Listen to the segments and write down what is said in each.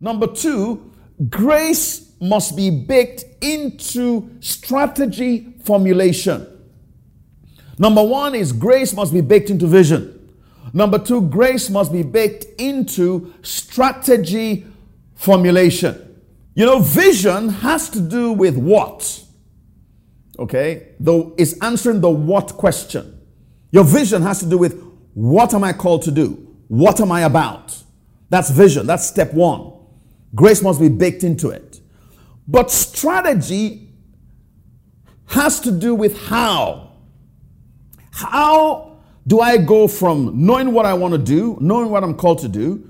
Number two, grace must be baked into strategy formulation. Number one is grace must be baked into vision. Number two, grace must be baked into strategy formulation. You know, vision has to do with what? Okay? Though it's answering the what question. Your vision has to do with what am I called to do? What am I about? That's vision. That's step one. Grace must be baked into it. But strategy has to do with how. How do I go from knowing what I want to do, knowing what I'm called to do,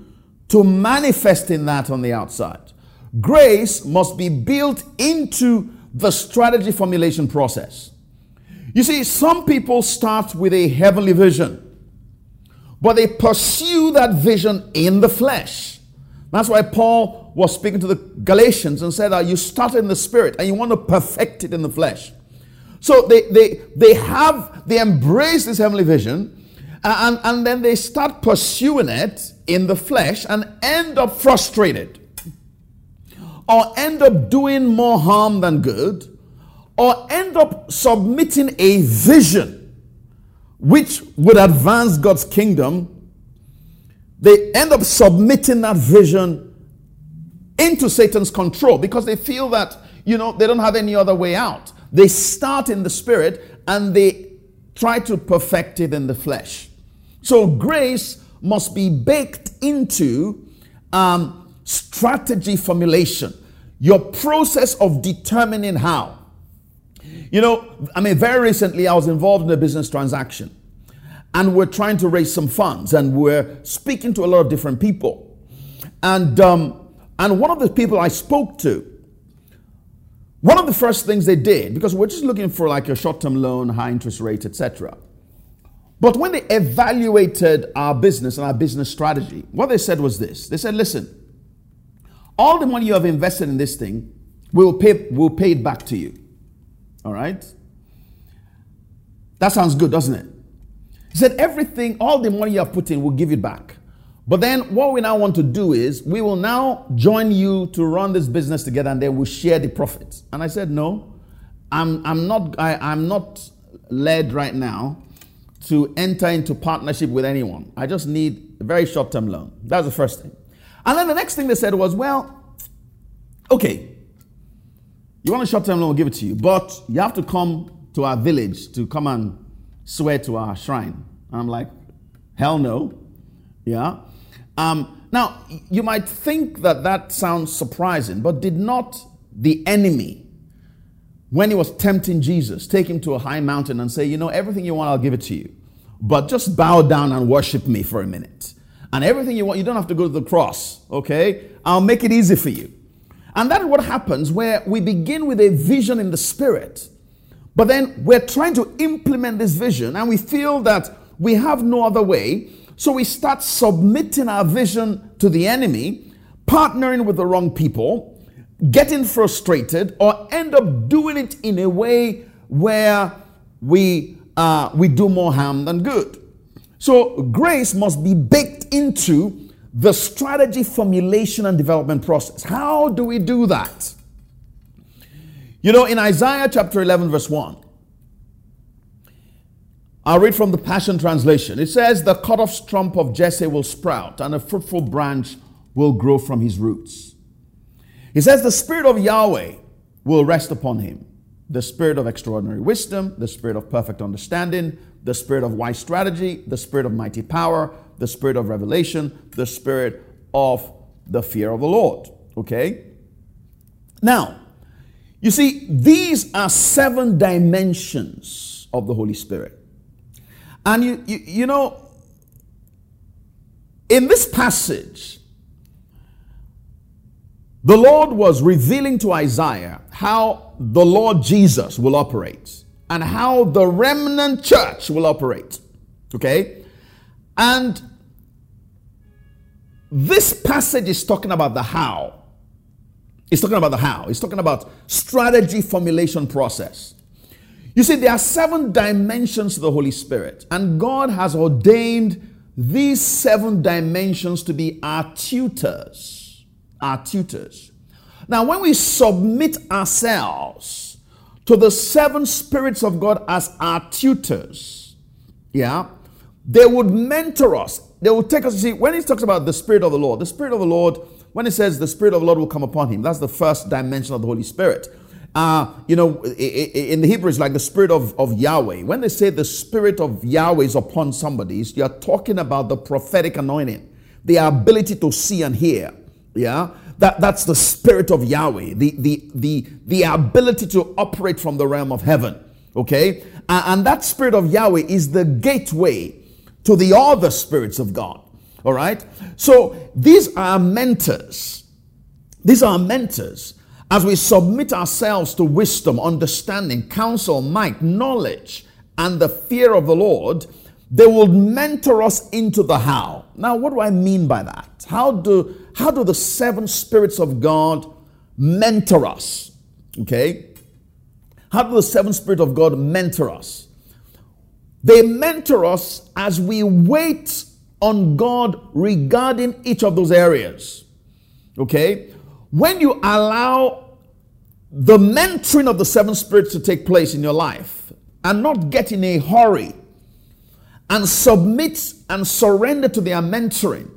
to manifesting that on the outside? Grace must be built into the strategy formulation process. You see, some people start with a heavenly vision, but they pursue that vision in the flesh. That's why Paul was speaking to the Galatians and said, that You started in the spirit and you want to perfect it in the flesh. So they, they, they have, they embrace this heavenly vision and, and then they start pursuing it in the flesh and end up frustrated or end up doing more harm than good or end up submitting a vision which would advance God's kingdom, they end up submitting that vision into Satan's control because they feel that, you know, they don't have any other way out. They start in the spirit and they try to perfect it in the flesh. So grace must be baked into um, strategy formulation, your process of determining how. You know, I mean, very recently I was involved in a business transaction and we're trying to raise some funds and we're speaking to a lot of different people. And, um, and one of the people I spoke to, one of the first things they did, because we're just looking for like a short term loan, high interest rate, etc. But when they evaluated our business and our business strategy, what they said was this they said, listen, all the money you have invested in this thing, we'll pay, we'll pay it back to you. All right? That sounds good, doesn't it? He said, everything, all the money you have put in, we'll give it back. But then what we now want to do is we will now join you to run this business together and then we'll share the profits. And I said, no, I'm, I'm, not, I, I'm not led right now to enter into partnership with anyone. I just need a very short term loan. That was the first thing. And then the next thing they said was, well, okay, you want a short term loan, we'll give it to you, but you have to come to our village to come and swear to our shrine. I'm like, hell no. Yeah. Um, now, you might think that that sounds surprising, but did not the enemy, when he was tempting Jesus, take him to a high mountain and say, You know, everything you want, I'll give it to you. But just bow down and worship me for a minute. And everything you want, you don't have to go to the cross, okay? I'll make it easy for you. And that is what happens where we begin with a vision in the spirit, but then we're trying to implement this vision and we feel that we have no other way. So we start submitting our vision to the enemy, partnering with the wrong people, getting frustrated, or end up doing it in a way where we, uh, we do more harm than good. So grace must be baked into the strategy formulation and development process. How do we do that? You know, in Isaiah chapter 11, verse 1, I'll read from the Passion Translation. It says, The cut off stump of Jesse will sprout, and a fruitful branch will grow from his roots. He says, The Spirit of Yahweh will rest upon him the Spirit of extraordinary wisdom, the Spirit of perfect understanding, the Spirit of wise strategy, the Spirit of mighty power, the Spirit of revelation, the Spirit of the fear of the Lord. Okay? Now, you see, these are seven dimensions of the Holy Spirit. And you, you, you know, in this passage, the Lord was revealing to Isaiah how the Lord Jesus will operate and how the remnant church will operate. Okay? And this passage is talking about the how. It's talking about the how. He's talking about strategy formulation process. You see, there are seven dimensions to the Holy Spirit, and God has ordained these seven dimensions to be our tutors, our tutors. Now, when we submit ourselves to the seven spirits of God as our tutors, yeah, they would mentor us. They would take us. See, when he talks about the Spirit of the Lord, the Spirit of the Lord, when it says the Spirit of the Lord will come upon him, that's the first dimension of the Holy Spirit. Uh, you know, in the Hebrew, it's like the Spirit of, of Yahweh. When they say the Spirit of Yahweh is upon somebody, you're talking about the prophetic anointing, the ability to see and hear. Yeah, that, that's the Spirit of Yahweh, the, the, the, the ability to operate from the realm of heaven. Okay, and, and that Spirit of Yahweh is the gateway to the other spirits of God. All right, so these are mentors. These are mentors as we submit ourselves to wisdom, understanding, counsel, might, knowledge, and the fear of the Lord, they will mentor us into the how. Now, what do I mean by that? How do how do the seven spirits of God mentor us? Okay? How do the seven spirits of God mentor us? They mentor us as we wait on God regarding each of those areas. Okay? When you allow the mentoring of the seven spirits to take place in your life and not get in a hurry and submit and surrender to their mentoring,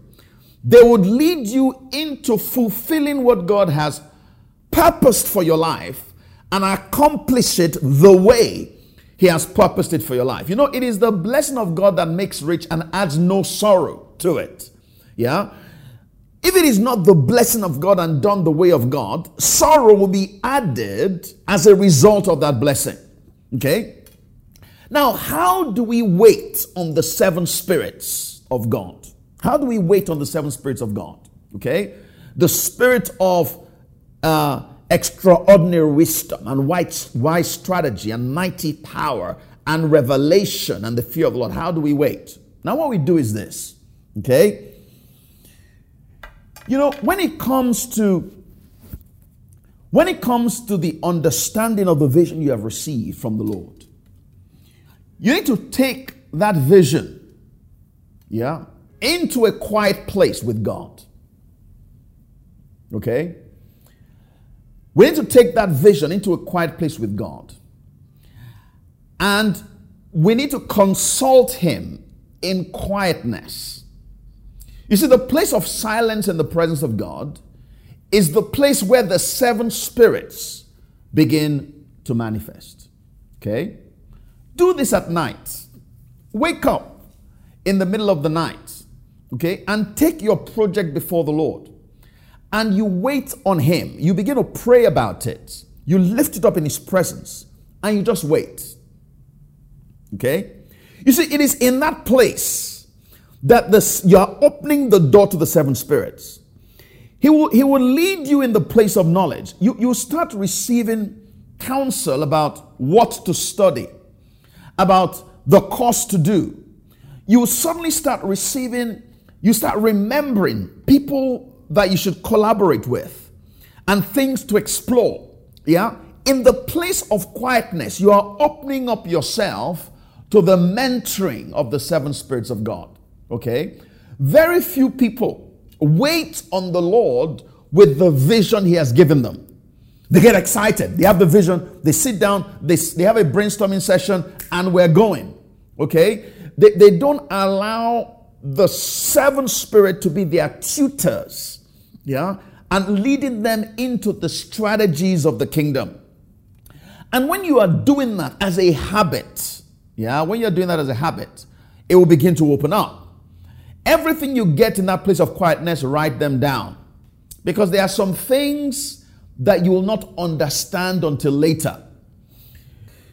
they would lead you into fulfilling what God has purposed for your life and accomplish it the way He has purposed it for your life. You know, it is the blessing of God that makes rich and adds no sorrow to it. Yeah. If it is not the blessing of God and done the way of God, sorrow will be added as a result of that blessing. Okay? Now, how do we wait on the seven spirits of God? How do we wait on the seven spirits of God? Okay? The spirit of uh, extraordinary wisdom and wise, wise strategy and mighty power and revelation and the fear of the Lord. How do we wait? Now, what we do is this. Okay? You know, when it comes to when it comes to the understanding of the vision you have received from the Lord, you need to take that vision, yeah, into a quiet place with God. Okay? We need to take that vision into a quiet place with God. And we need to consult Him in quietness. You see, the place of silence in the presence of God is the place where the seven spirits begin to manifest. Okay? Do this at night. Wake up in the middle of the night, okay, and take your project before the Lord. And you wait on Him. You begin to pray about it. You lift it up in His presence and you just wait. Okay? You see, it is in that place that this, you are opening the door to the seven spirits. He will, he will lead you in the place of knowledge. You, you start receiving counsel about what to study, about the course to do. You suddenly start receiving, you start remembering people that you should collaborate with and things to explore. Yeah? In the place of quietness, you are opening up yourself to the mentoring of the seven spirits of God. Okay? Very few people wait on the Lord with the vision He has given them. They get excited. They have the vision. They sit down. They, they have a brainstorming session and we're going. Okay? They, they don't allow the seven spirit to be their tutors. Yeah? And leading them into the strategies of the kingdom. And when you are doing that as a habit, yeah, when you're doing that as a habit, it will begin to open up. Everything you get in that place of quietness, write them down. Because there are some things that you will not understand until later.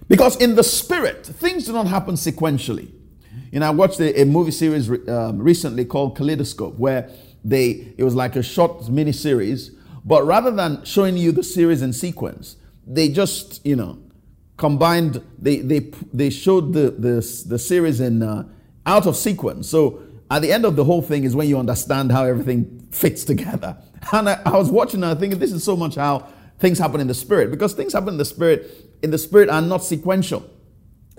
Because in the spirit, things do not happen sequentially. You know, I watched a, a movie series um, recently called Kaleidoscope, where they it was like a short mini series, but rather than showing you the series in sequence, they just you know combined. They they they showed the the, the series in uh, out of sequence. So at the end of the whole thing is when you understand how everything fits together. And I, I was watching and I think this is so much how things happen in the spirit because things happen in the spirit in the spirit are not sequential.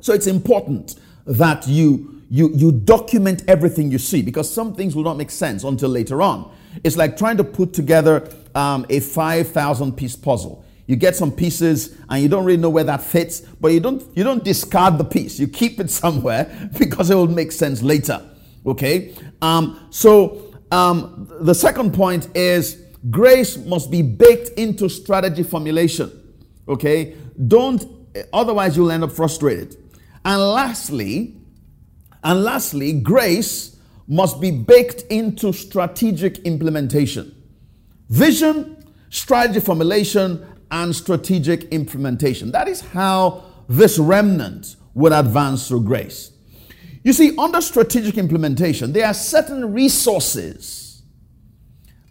So it's important that you you you document everything you see because some things will not make sense until later on. It's like trying to put together um, a 5,000 piece puzzle. You get some pieces and you don't really know where that fits, but you don't you don't discard the piece. You keep it somewhere because it will make sense later. Okay. Um, so um, the second point is grace must be baked into strategy formulation. Okay. Don't otherwise you'll end up frustrated. And lastly, and lastly, grace must be baked into strategic implementation. Vision, strategy formulation, and strategic implementation. That is how this remnant would advance through grace. You see, under strategic implementation, there are certain resources.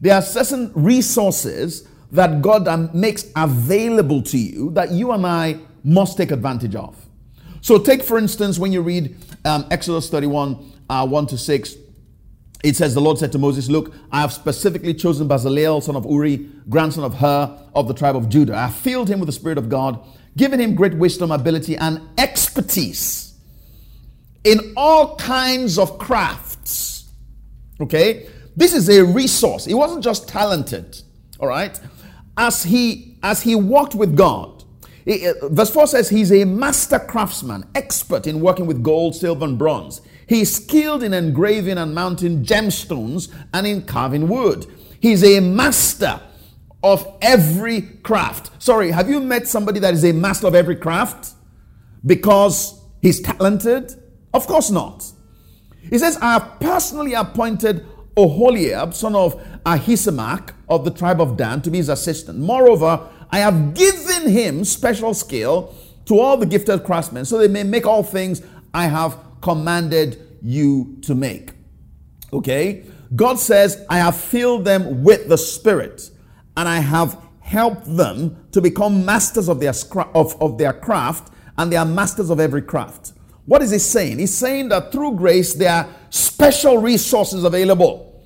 There are certain resources that God uh, makes available to you that you and I must take advantage of. So, take for instance, when you read um, Exodus 31 uh, 1 to 6, it says, The Lord said to Moses, Look, I have specifically chosen Bezalel, son of Uri, grandson of Hur, of the tribe of Judah. I filled him with the Spirit of God, given him great wisdom, ability, and expertise in all kinds of crafts. Okay? This is a resource. He wasn't just talented, all right? As he as he walked with God, Uh, verse 4 says he's a master craftsman, expert in working with gold, silver, and bronze. He's skilled in engraving and mounting gemstones and in carving wood. He's a master of every craft. Sorry, have you met somebody that is a master of every craft because he's talented? Of course not. He says, I have personally appointed Oholiab, son of Ahisamach of the tribe of Dan, to be his assistant. Moreover, I have given him special skill to all the gifted craftsmen so they may make all things I have commanded you to make. Okay? God says, I have filled them with the Spirit and I have helped them to become masters of their, of, of their craft and they are masters of every craft. What is he saying? He's saying that through grace there are special resources available.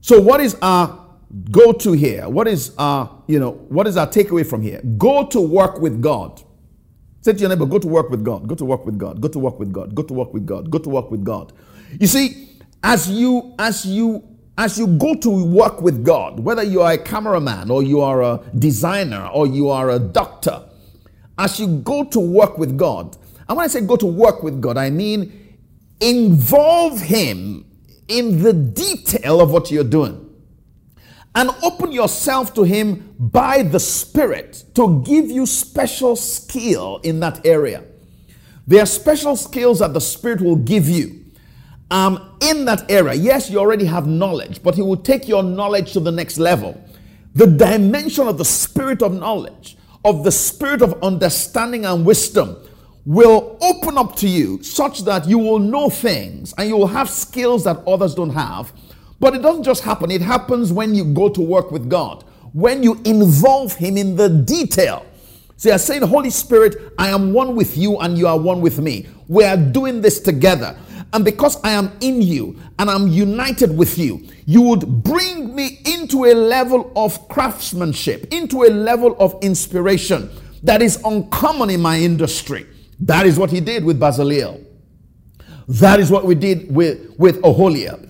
So, what is our go to here? What is our, you know, what is our takeaway from here? Go to work with God. Say to your neighbor, go to work with God, go to work with God, go to work with God, go to work with God, go to work with God. You see, as you as you as you go to work with God, whether you are a cameraman or you are a designer or you are a doctor, as you go to work with God, and when I say go to work with God, I mean involve Him in the detail of what you're doing and open yourself to Him by the Spirit to give you special skill in that area. There are special skills that the Spirit will give you um, in that area. Yes, you already have knowledge, but He will take your knowledge to the next level. The dimension of the Spirit of knowledge, of the Spirit of understanding and wisdom, will open up to you such that you will know things and you will have skills that others don't have but it doesn't just happen, it happens when you go to work with God, when you involve Him in the detail. See, I say, Holy Spirit, I am one with you and you are one with me. We are doing this together. And because I am in you and I'm united with you, you would bring me into a level of craftsmanship, into a level of inspiration that is uncommon in my industry. That is what he did with Bezalel. That is what we did with, with Oholiab.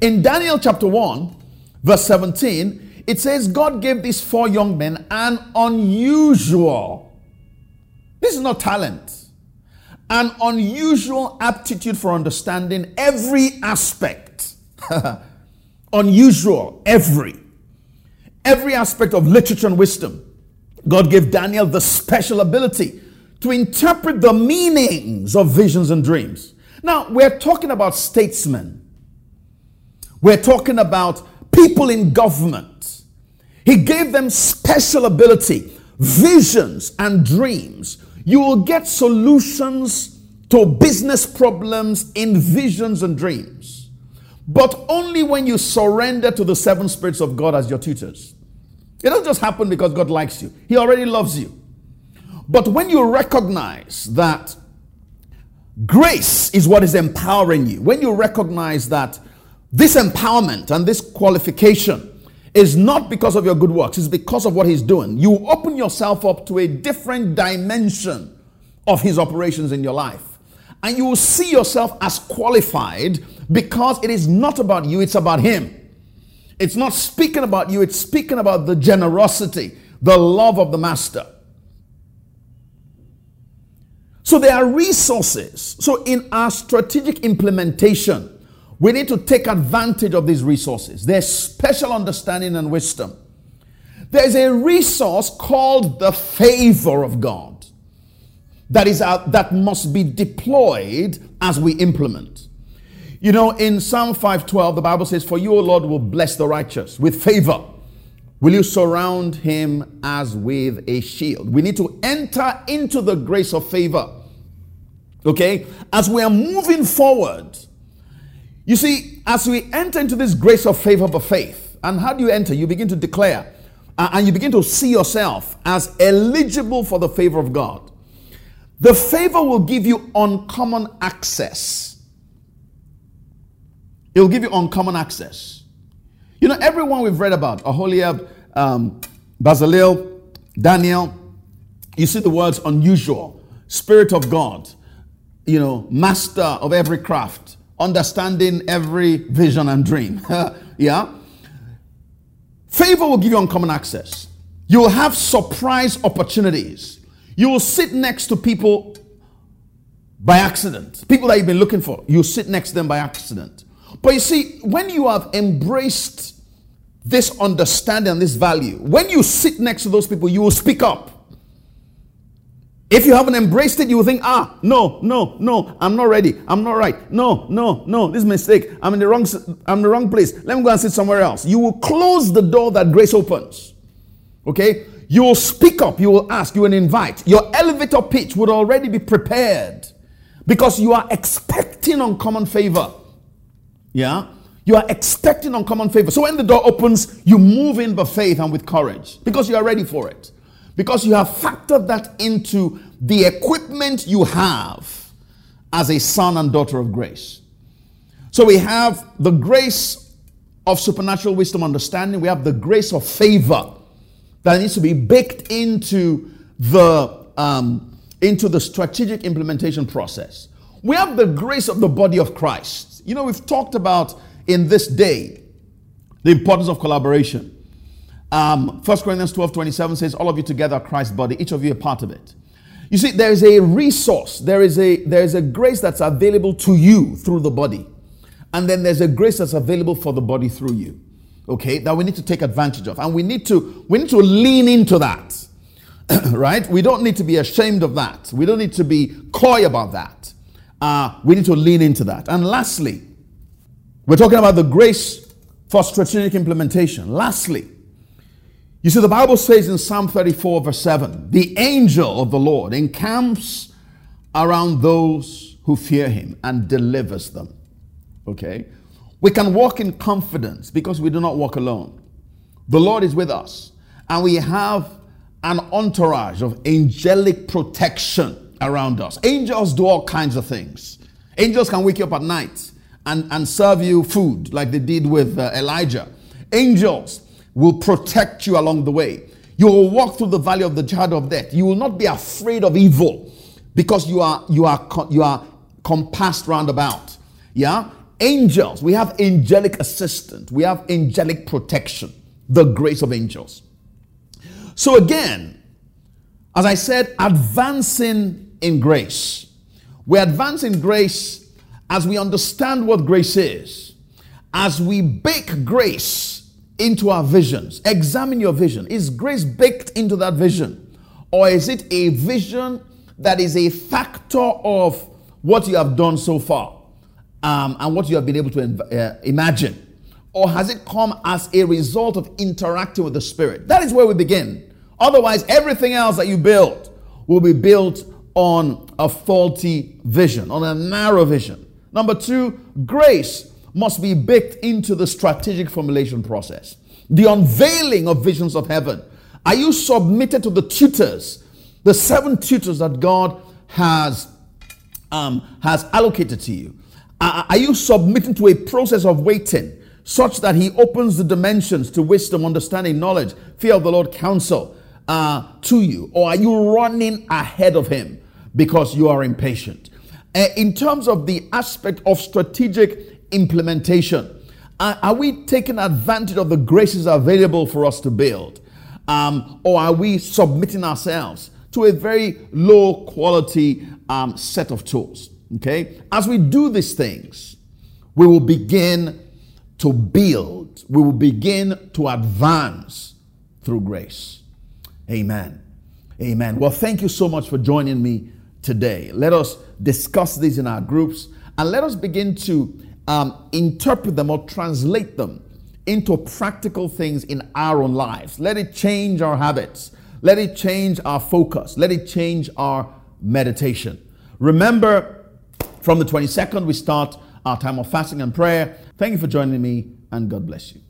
In Daniel chapter 1, verse 17, it says, God gave these four young men an unusual, this is not talent, an unusual aptitude for understanding every aspect. unusual, every. Every aspect of literature and wisdom. God gave Daniel the special ability to interpret the meanings of visions and dreams. Now, we're talking about statesmen we're talking about people in government. He gave them special ability, visions, and dreams. You will get solutions to business problems in visions and dreams, but only when you surrender to the seven spirits of God as your tutors. It doesn't just happen because God likes you, He already loves you. But when you recognize that grace is what is empowering you, when you recognize that this empowerment and this qualification is not because of your good works, it's because of what He's doing. You open yourself up to a different dimension of His operations in your life. And you will see yourself as qualified because it is not about you, it's about Him. It's not speaking about you, it's speaking about the generosity, the love of the master. So there are resources. So in our strategic implementation, we need to take advantage of these resources. There's special understanding and wisdom. There's a resource called the favor of God that is out, that must be deployed as we implement. You know, in Psalm 512, the Bible says, For you, O Lord, will bless the righteous with favor. Will you surround him as with a shield? We need to enter into the grace of favor. Okay? As we are moving forward, you see, as we enter into this grace of favor by faith, and how do you enter? You begin to declare, uh, and you begin to see yourself as eligible for the favor of God. The favor will give you uncommon access. It will give you uncommon access. You know, everyone we've read about, Aholiab, um, Bezalel, Daniel, you see the words unusual, Spirit of God, you know, master of every craft, understanding every vision and dream. yeah? Favor will give you uncommon access. You will have surprise opportunities. You will sit next to people by accident. People that you've been looking for, you sit next to them by accident. But you see, when you have embraced this understanding and this value, when you sit next to those people, you will speak up. If you haven't embraced it, you will think, ah, no, no, no, I'm not ready. I'm not right. No, no, no, this mistake. I'm in the wrong I'm in the wrong place. Let me go and sit somewhere else. You will close the door that grace opens. Okay? You will speak up, you will ask, you will invite. Your elevator pitch would already be prepared because you are expecting uncommon favor. Yeah? You are expecting uncommon favor. So when the door opens, you move in by faith and with courage because you are ready for it. Because you have factored that into the equipment you have as a son and daughter of grace. So we have the grace of supernatural wisdom understanding, we have the grace of favor that needs to be baked into the um, into the strategic implementation process. We have the grace of the body of Christ. You know, we've talked about in this day the importance of collaboration. Um, 1 Corinthians 12 27 says, All of you together are Christ's body, each of you a part of it. You see, there is a resource, there is a there is a grace that's available to you through the body. And then there's a grace that's available for the body through you. Okay, that we need to take advantage of. And we need to we need to lean into that. right? We don't need to be ashamed of that. We don't need to be coy about that. Uh, we need to lean into that. And lastly, we're talking about the grace for strategic implementation. Lastly, you see, the Bible says in Psalm 34, verse 7 the angel of the Lord encamps around those who fear him and delivers them. Okay? We can walk in confidence because we do not walk alone. The Lord is with us, and we have an entourage of angelic protection around us. Angels do all kinds of things. Angels can wake you up at night and, and serve you food like they did with uh, Elijah. Angels will protect you along the way. You will walk through the valley of the shadow of death. You will not be afraid of evil because you are you are you are compassed round about. Yeah? Angels, we have angelic assistance, we have angelic protection, the grace of angels. So again, as I said, advancing in grace. We advance in grace as we understand what grace is, as we bake grace into our visions. Examine your vision. Is grace baked into that vision? Or is it a vision that is a factor of what you have done so far um, and what you have been able to uh, imagine? Or has it come as a result of interacting with the Spirit? That is where we begin. Otherwise, everything else that you build will be built on a faulty vision, on a narrow vision. Number two, grace must be baked into the strategic formulation process. The unveiling of visions of heaven. Are you submitted to the tutors, the seven tutors that God has, um, has allocated to you? Are you submitting to a process of waiting such that He opens the dimensions to wisdom, understanding, knowledge, fear of the Lord, counsel uh, to you? Or are you running ahead of Him because you are impatient? Uh, in terms of the aspect of strategic implementation. Are, we taking advantage of the graces available for us to build? Um, or are we submitting ourselves to a very low quality um, set of tools? Okay? As we do these things, we will begin to build, we will begin to advance through grace. Amen. Amen. Well, thank you so much for joining me today. Let us discuss these in our groups and let us begin to um, interpret them or translate them into practical things in our own lives. Let it change our habits. Let it change our focus. Let it change our meditation. Remember, from the 22nd, we start our time of fasting and prayer. Thank you for joining me, and God bless you.